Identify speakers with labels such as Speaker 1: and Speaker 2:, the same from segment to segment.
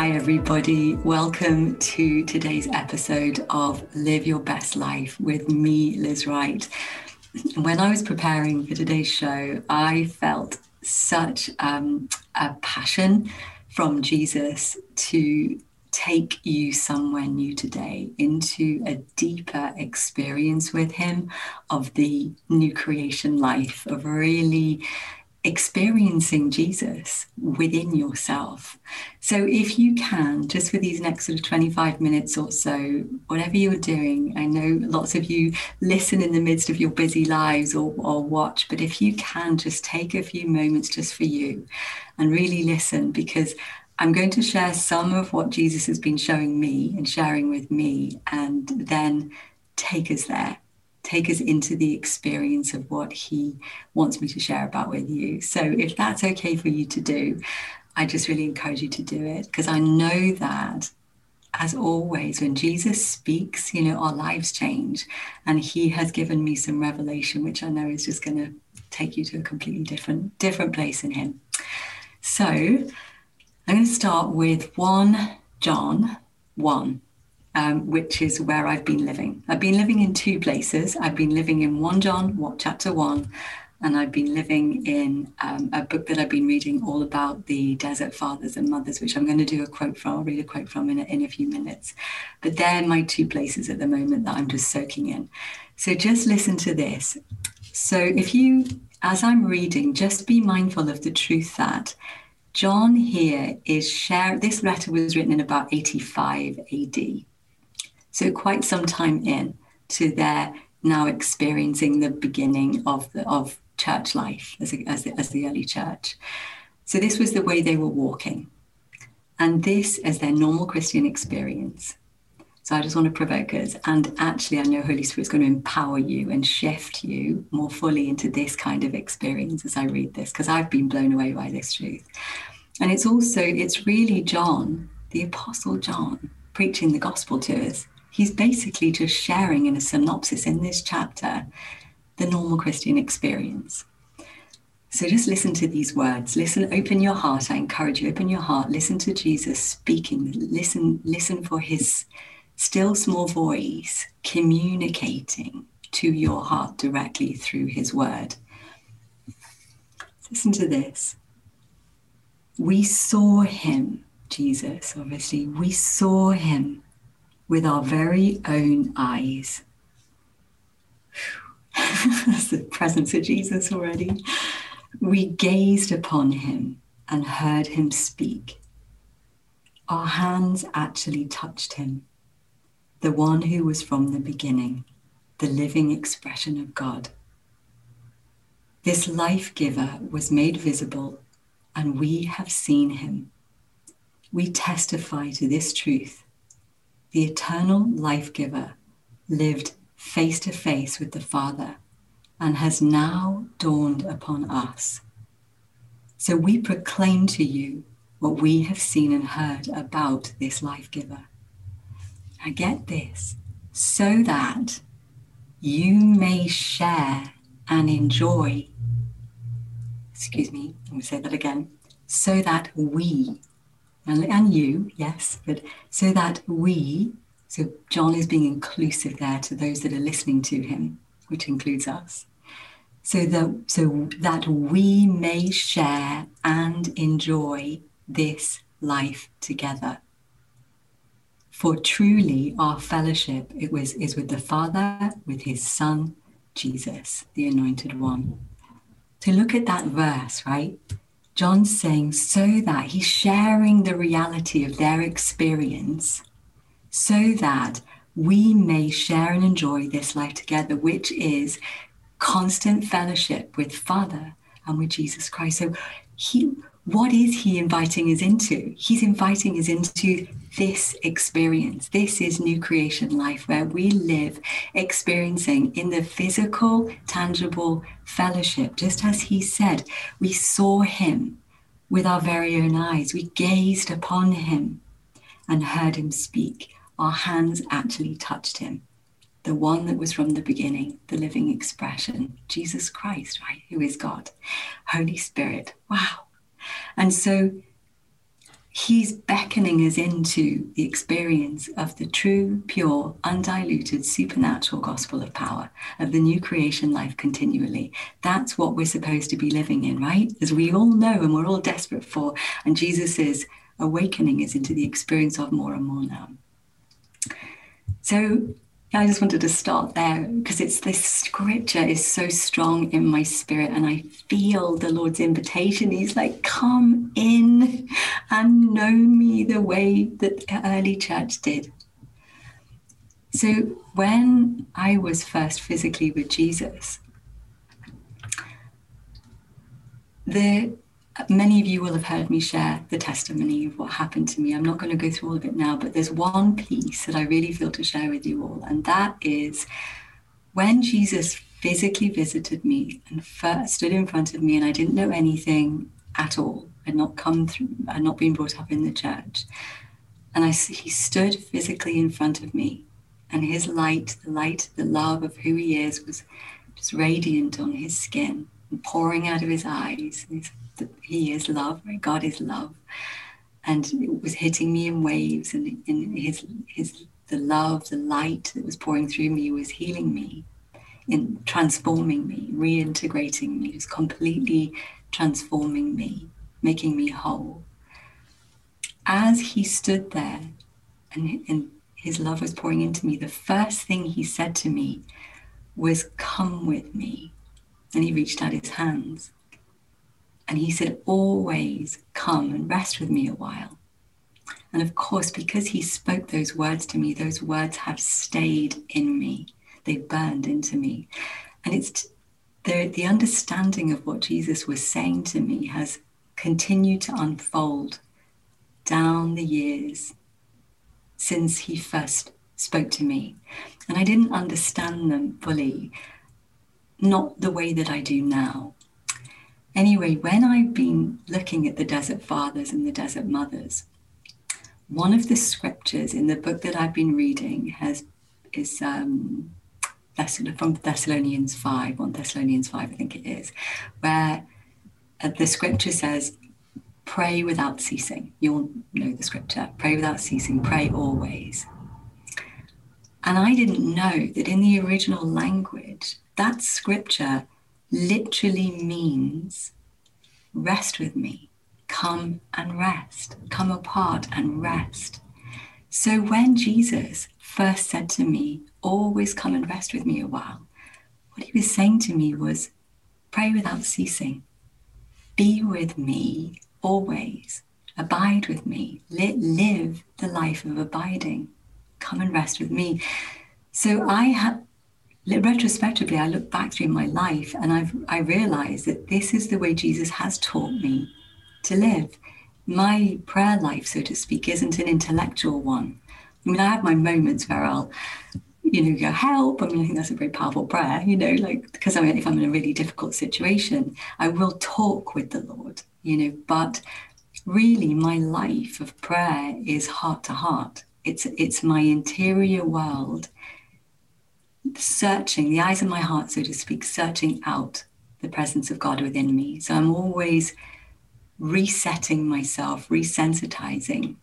Speaker 1: Hi, everybody. Welcome to today's episode of Live Your Best Life with me, Liz Wright. When I was preparing for today's show, I felt such um, a passion from Jesus to take you somewhere new today into a deeper experience with Him of the new creation life, of really experiencing Jesus within yourself. So, if you can, just for these next sort of 25 minutes or so, whatever you're doing, I know lots of you listen in the midst of your busy lives or, or watch, but if you can, just take a few moments just for you and really listen because I'm going to share some of what Jesus has been showing me and sharing with me, and then take us there take us into the experience of what he wants me to share about with you. So if that's okay for you to do, I just really encourage you to do it because I know that as always when Jesus speaks, you know, our lives change and he has given me some revelation which I know is just going to take you to a completely different different place in him. So, I'm going to start with 1 John 1 um, which is where I've been living. I've been living in two places. I've been living in 1 John, what, chapter 1, and I've been living in um, a book that I've been reading all about the desert fathers and mothers, which I'm going to do a quote from. I'll read a quote from in a, in a few minutes. But they're my two places at the moment that I'm just soaking in. So just listen to this. So if you, as I'm reading, just be mindful of the truth that John here is share. This letter was written in about 85 AD. So quite some time in to their now experiencing the beginning of the of church life as, a, as, the, as the early church. So this was the way they were walking, and this as their normal Christian experience. So I just want to provoke us, and actually, I know Holy Spirit is going to empower you and shift you more fully into this kind of experience as I read this, because I've been blown away by this truth. And it's also, it's really John, the Apostle John, preaching the gospel to us he's basically just sharing in a synopsis in this chapter the normal Christian experience. So just listen to these words. Listen, open your heart. I encourage you, open your heart. Listen to Jesus speaking. Listen, listen for his still small voice communicating to your heart directly through his word. Listen to this. We saw him, Jesus, obviously. We saw him with our very own eyes. That's the presence of Jesus already. We gazed upon him and heard him speak. Our hands actually touched him, the one who was from the beginning, the living expression of God. This life giver was made visible, and we have seen him. We testify to this truth the eternal life giver, lived face to face with the Father and has now dawned upon us. So we proclaim to you what we have seen and heard about this life giver. Now get this, so that you may share and enjoy. Excuse me, I'm going to say that again. So that we and, and you, yes, but so that we, so John is being inclusive there to those that are listening to him, which includes us, so that, so that we may share and enjoy this life together. For truly our fellowship it was is with the Father, with his Son, Jesus, the anointed one. To look at that verse, right? John's saying so that he's sharing the reality of their experience so that we may share and enjoy this life together, which is constant fellowship with Father and with Jesus Christ. So he what is he inviting us into? He's inviting us into this experience. This is new creation life where we live experiencing in the physical, tangible fellowship, just as he said, we saw him with our very own eyes. We gazed upon him and heard him speak. Our hands actually touched him. The one that was from the beginning, the living expression, Jesus Christ, right? Who is God? Holy Spirit. Wow. And so he's beckoning us into the experience of the true, pure, undiluted, supernatural gospel of power, of the new creation life continually. That's what we're supposed to be living in, right? As we all know and we're all desperate for. And Jesus is awakening us into the experience of more and more now. So I just wanted to start there because it's this scripture is so strong in my spirit, and I feel the Lord's invitation. He's like, Come in and know me the way that the early church did. So, when I was first physically with Jesus, the Many of you will have heard me share the testimony of what happened to me. I'm not going to go through all of it now, but there's one piece that I really feel to share with you all, and that is when Jesus physically visited me and first stood in front of me, and I didn't know anything at all. I'd not come through, I'd not been brought up in the church. And I, he stood physically in front of me, and his light, the light, the love of who he is, was just radiant on his skin pouring out of his eyes. He is love? God is love. And it was hitting me in waves, and in his his the love, the light that was pouring through me was healing me, in transforming me, reintegrating me, it was completely transforming me, making me whole. As he stood there and, and his love was pouring into me, the first thing he said to me was, Come with me. And he reached out his hands. And he said, Always come and rest with me a while. And of course, because he spoke those words to me, those words have stayed in me. They burned into me. And it's the, the understanding of what Jesus was saying to me has continued to unfold down the years since he first spoke to me. And I didn't understand them fully, not the way that I do now. Anyway, when I've been looking at the Desert Fathers and the Desert Mothers, one of the scriptures in the book that I've been reading has is um, from Thessalonians 5, 1 Thessalonians 5, I think it is, where uh, the scripture says, Pray without ceasing. You'll know the scripture. Pray without ceasing, pray always. And I didn't know that in the original language, that scripture literally means rest with me, come and rest, come apart and rest. So when Jesus first said to me, always come and rest with me a while, what he was saying to me was, pray without ceasing, be with me always, abide with me, live the life of abiding, come and rest with me. So I have retrospectively, I look back through my life and I've I realize that this is the way Jesus has taught me to live. My prayer life, so to speak, isn't an intellectual one. I mean, I have my moments where I'll, you know, go help. I mean, I think that's a very powerful prayer, you know, like because I mean, if I'm in a really difficult situation, I will talk with the Lord, you know, but really my life of prayer is heart to heart. It's it's my interior world searching, the eyes of my heart, so to speak, searching out the presence of God within me. So I'm always resetting myself, resensitizing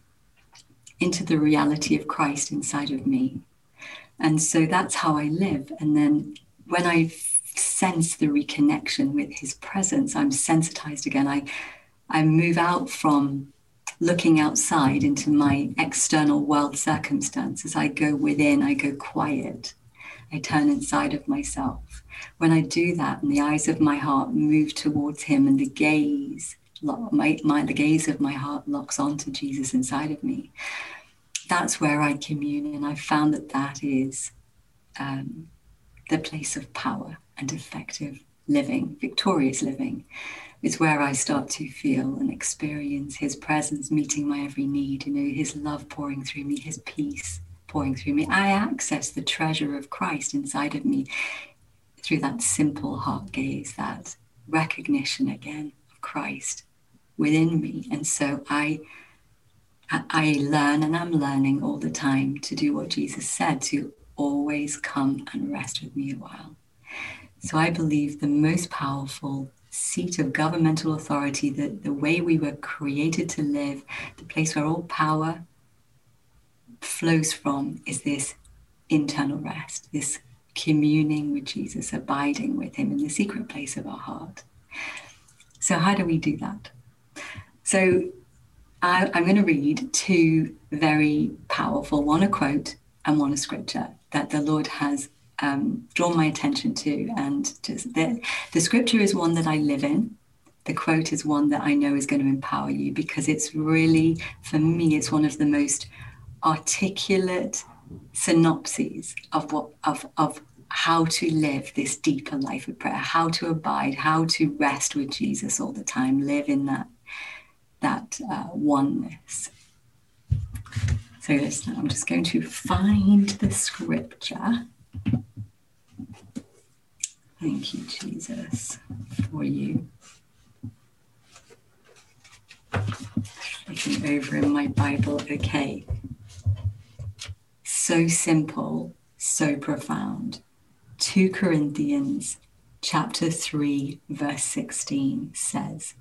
Speaker 1: into the reality of Christ inside of me. And so that's how I live. And then when I sense the reconnection with his presence, I'm sensitized again. I, I move out from looking outside into my external world circumstances. I go within, I go quiet. I turn inside of myself. When I do that and the eyes of my heart move towards him and the gaze, my, my, the gaze of my heart locks onto Jesus inside of me, that's where I commune. And I've found that that is um, the place of power and effective living, victorious living. It's where I start to feel and experience His presence meeting my every need, you know, His love pouring through me, His peace pouring through me. I access the treasure of Christ inside of me through that simple heart gaze, that recognition again of Christ within me. And so I I learn and I'm learning all the time to do what Jesus said to always come and rest with me a while. So I believe the most powerful seat of governmental authority, the, the way we were created to live, the place where all power flows from, is this internal rest, this communing with Jesus, abiding with Him in the secret place of our heart. So, how do we do that? So, I, am going to read two very powerful one a quote and one a scripture that the Lord has um, drawn my attention to. And just the, the scripture is one that I live in. The quote is one that I know is going to empower you because it's really, for me, it's one of the most articulate synopses of what of of how to live this deeper life of prayer, how to abide, how to rest with Jesus all the time, live in that that uh, oneness. So I'm just going to find the scripture. Thank you, Jesus, for you. Looking over in my Bible, okay. So simple, so profound. 2 Corinthians chapter 3, verse 16 says,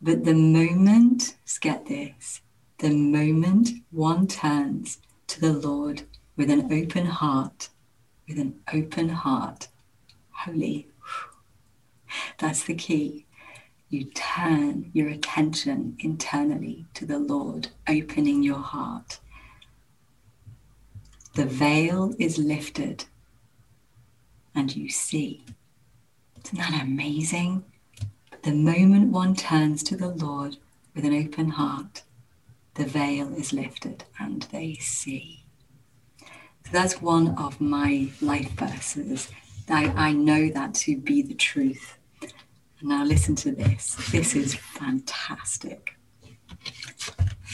Speaker 1: But the moment, get this, the moment one turns to the Lord with an open heart, with an open heart, holy, that's the key. You turn your attention internally to the Lord, opening your heart. The veil is lifted and you see. Isn't that amazing? The moment one turns to the Lord with an open heart, the veil is lifted and they see. So that's one of my life verses. I, I know that to be the truth. Now, listen to this. This is fantastic.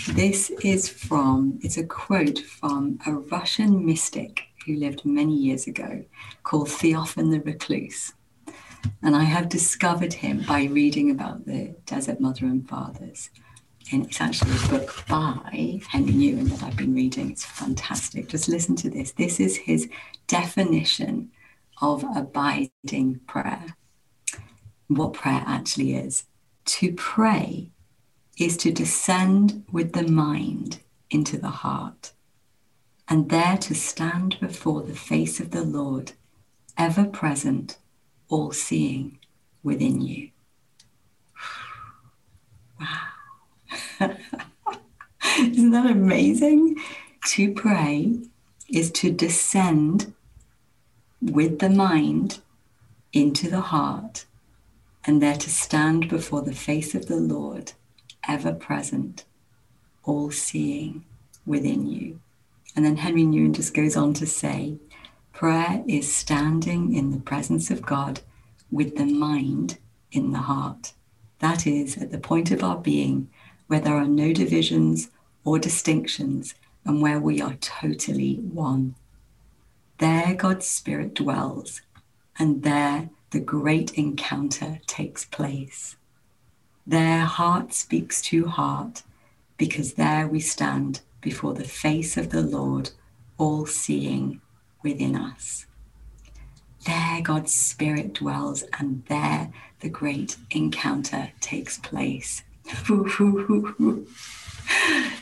Speaker 1: This is from, it's a quote from a Russian mystic who lived many years ago called Theophan the Recluse. And I have discovered him by reading about the Desert Mother and Fathers. And it's actually a book by Henry Nouwen that I've been reading. It's fantastic. Just listen to this. This is his definition of abiding prayer. What prayer actually is. To pray is to descend with the mind into the heart and there to stand before the face of the Lord, ever present, all seeing within you. Wow. Isn't that amazing? To pray is to descend with the mind into the heart and there to stand before the face of the Lord, ever present, all seeing within you. And then Henry Nouwen just goes on to say prayer is standing in the presence of God with the mind in the heart. That is, at the point of our being where there are no divisions or distinctions and where we are totally one. There God's Spirit dwells, and there the great encounter takes place. There heart speaks to heart, because there we stand before the face of the Lord, all seeing within us. There God's Spirit dwells, and there the great encounter takes place.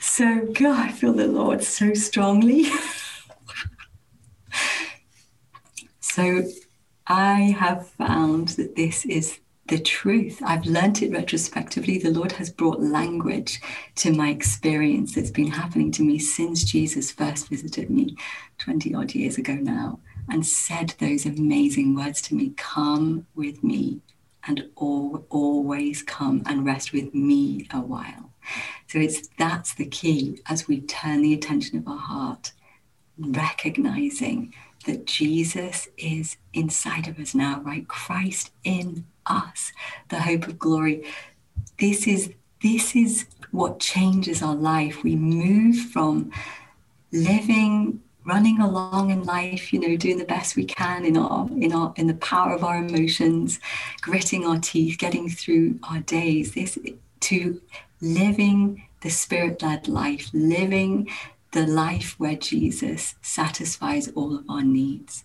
Speaker 1: so, God, I feel the Lord so strongly. so, I have found that this is the truth. I've learnt it retrospectively. The Lord has brought language to my experience that's been happening to me since Jesus first visited me 20 odd years ago now and said those amazing words to me Come with me and all, always come and rest with me a while. So it's that's the key as we turn the attention of our heart recognizing that Jesus is inside of us now, right? Christ in us, the hope of glory. This is this is what changes our life. We move from living running along in life you know doing the best we can in our in our in the power of our emotions gritting our teeth getting through our days this to living the spirit led life living the life where Jesus satisfies all of our needs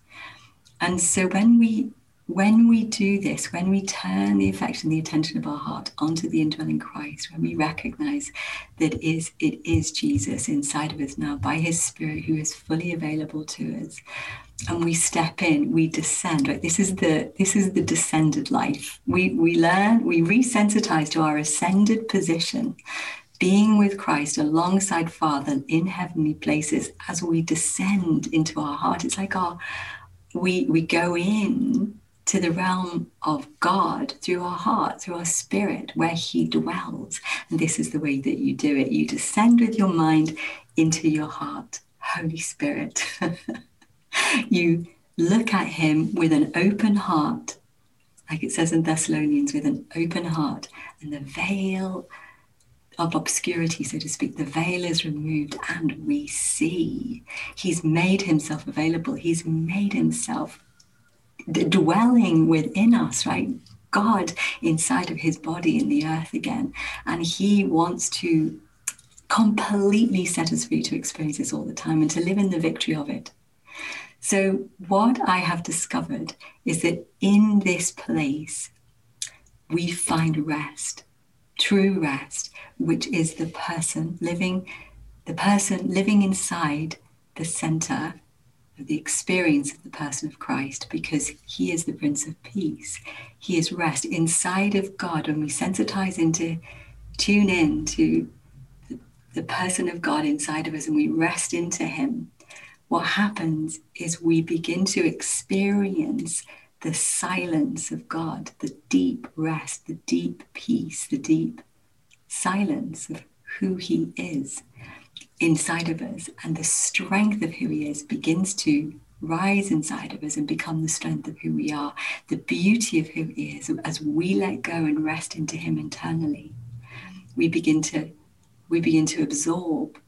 Speaker 1: and so when we when we do this, when we turn the affection, the attention of our heart onto the indwelling Christ, when we recognize that is it is Jesus inside of us now by his spirit who is fully available to us, and we step in, we descend, right? This is the this is the descended life. We we learn, we resensitize to our ascended position being with Christ alongside Father in heavenly places as we descend into our heart. It's like our we we go in to the realm of God through our heart, through our spirit, where He dwells. And this is the way that you do it. You descend with your mind into your heart, Holy Spirit. you look at Him with an open heart, like it says in Thessalonians, with an open heart, and the veil of obscurity, so to speak, the veil is removed and we see. He's made himself available. He's made himself dwelling within us, right? God inside of his body in the earth again. And he wants to completely set us free to experience this all the time and to live in the victory of it. So, what I have discovered is that in this place, we find rest, true rest, which is the person living, the person living inside the center the experience of the person of Christ because he is the Prince of Peace. He is rest inside of God. When we sensitize into, tune in to the, the person of God inside of us and we rest into him, what happens is we begin to experience the silence of God, the deep rest, the deep peace, the deep silence of who he is inside of us and the strength of who he is begins to rise inside of us and become the strength of who we are, the beauty of who he is, as we let go and rest into him internally, we begin to we begin to absorb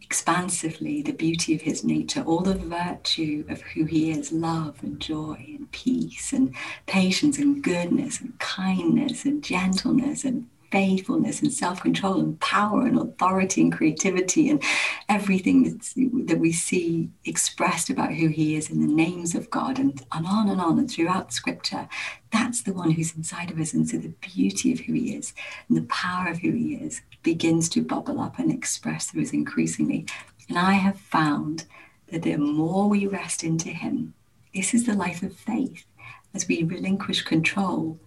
Speaker 1: expansively the beauty of his nature, all the virtue of who he is, love and joy and peace and patience and goodness and kindness and gentleness and faithfulness and self control and power and authority and creativity and everything that we see expressed about who He is in the names of God and, and on and on and throughout Scripture. That's the one who's inside of us. And so the beauty of who He is and the power of who He is begins to bubble up and express through us increasingly. And I have found that the more we rest into Him, this is the life of faith. As we relinquish control,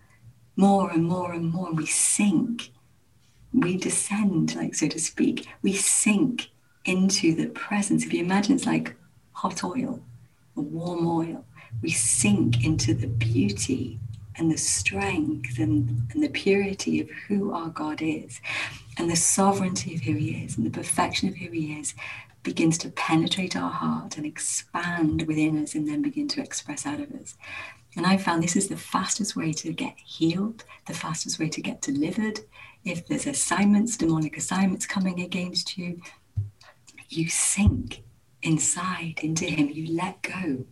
Speaker 1: more and more and more. We sink, we descend, like so to speak, we sink into the presence. If you imagine it's like hot oil or warm oil, we sink into the beauty and the strength and, and the purity of who our God is and the sovereignty of who He is and the perfection of who He is begins to penetrate our heart and expand within us and then begin to express out of us. And I found this is the fastest way to get healed, the fastest way to get delivered. If there's assignments, demonic assignments coming against you, you sink inside into Him, you let go.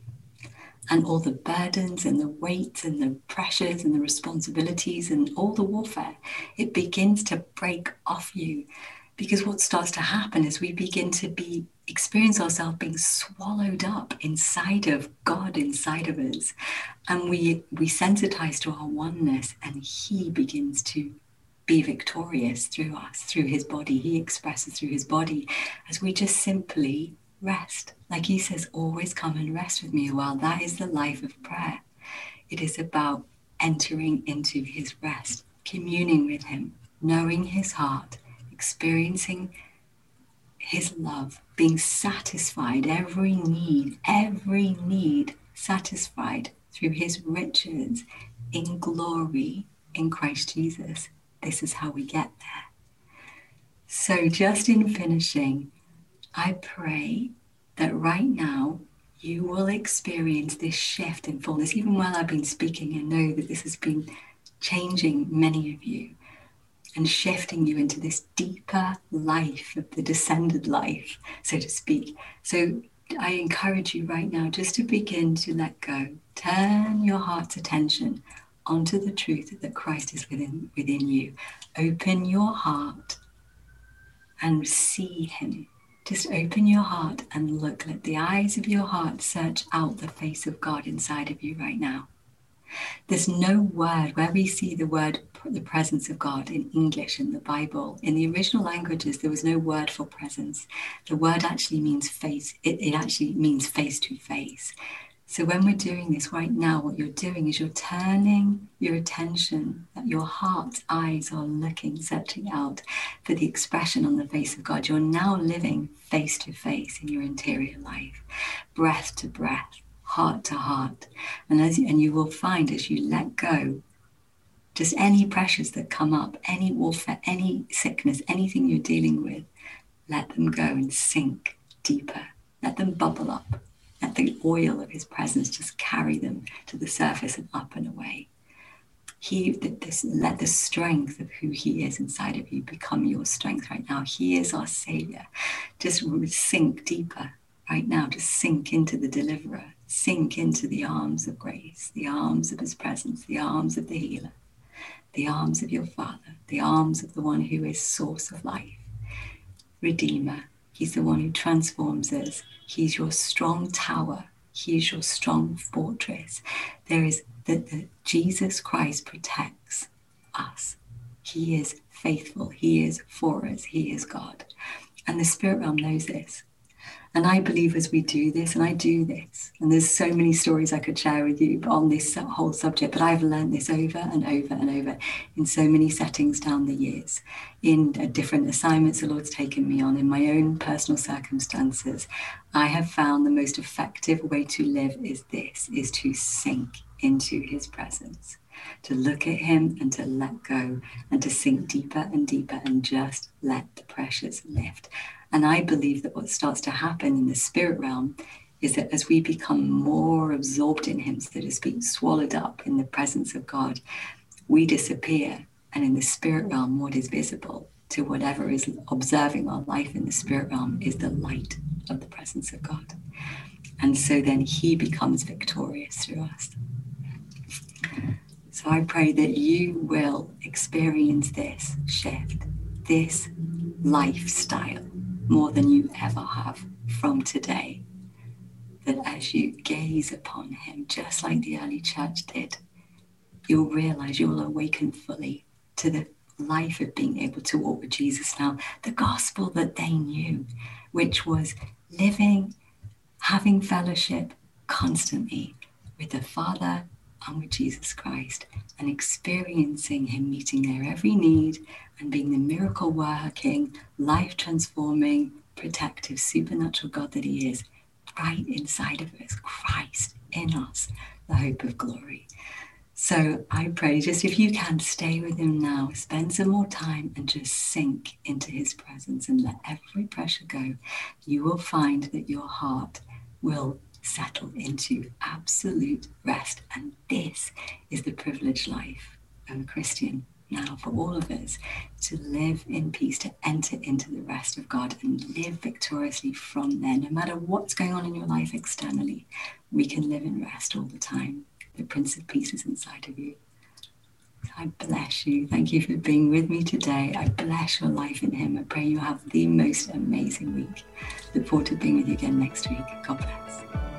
Speaker 1: And all the burdens and the weights and the pressures and the responsibilities and all the warfare, it begins to break off you. Because what starts to happen is we begin to be experience ourselves being swallowed up inside of God inside of us. And we we sensitize to our oneness and he begins to be victorious through us, through his body. He expresses through his body as we just simply rest. Like he says, always come and rest with me while. That is the life of prayer. It is about entering into his rest, communing with him, knowing his heart, experiencing his love, being satisfied, every need, every need satisfied through his riches in glory in Christ Jesus. This is how we get there. So, just in finishing, I pray that right now you will experience this shift in fullness. Even while I've been speaking, I know that this has been changing many of you and shifting you into this deeper life of the descended life, so to speak. So I encourage you right now just to begin to let go. Turn your heart's attention onto the truth that Christ is within, within you. Open your heart and see Him just open your heart and look. Let the eyes of your heart search out the face of God inside of you right now. There's no word where we see the word, the presence of God in English in the Bible. In the original languages, there was no word for presence. The word actually means face, it, it actually means face to face. So when we're doing this right now, what you're doing is you're turning your attention, that your heart's eyes are looking, searching out for the expression on the face of God. You're now living face to face in your interior life, breath to breath, heart to heart. And as and you will find as you let go, just any pressures that come up, any warfare, any sickness, anything you're dealing with, let them go and sink deeper. Let them bubble up let the oil of his presence just carry them to the surface and up and away. He, this, let the strength of who he is inside of you become your strength right now. He is our savior. Just sink deeper right now. Just sink into the deliverer. Sink into the arms of grace, the arms of his presence, the arms of the healer, the arms of your father, the arms of the one who is source of life, redeemer, He's the one who transforms us. He's your strong tower. He is your strong fortress. There is that the, Jesus Christ protects us. He is faithful. He is for us. He is God. And the spirit realm knows this. And I believe as we do this, and I do this, and there's so many stories I could share with you on this whole subject, but I've learned this over and over and over in so many settings down the years, in different assignments the Lord's taken me on, in my own personal circumstances. I have found the most effective way to live is this, is to sink into his presence to look at him and to let go and to sink deeper and deeper and just let the pressures lift. And I believe that what starts to happen in the spirit realm is that as we become more absorbed in Him, so to speak, swallowed up in the presence of God, we disappear. And in the spirit realm, what is visible to whatever is observing our life in the spirit realm is the light of the presence of God. And so then He becomes victorious through us. So I pray that you will experience this shift, this lifestyle more than you ever have from today. That as you gaze upon him, just like the early church did, you'll realize you'll awaken fully to the life of being able to walk with Jesus now, the gospel that they knew, which was living, having fellowship constantly with the Father with Jesus Christ and experiencing Him meeting their every need and being the miracle working, life transforming, protective, supernatural God that He is, right inside of us, Christ in us, the hope of glory. So I pray, just if you can, stay with Him now, spend some more time and just sink into His presence and let every pressure go. You will find that your heart will settle into absolute rest. And this is the privileged life of a Christian now for all of us to live in peace, to enter into the rest of God and live victoriously from there. No matter what's going on in your life externally, we can live in rest all the time. The Prince of Peace is inside of you. I bless you. Thank you for being with me today. I bless your life in Him. I pray you have the most amazing week. Look forward to being with you again next week. God bless.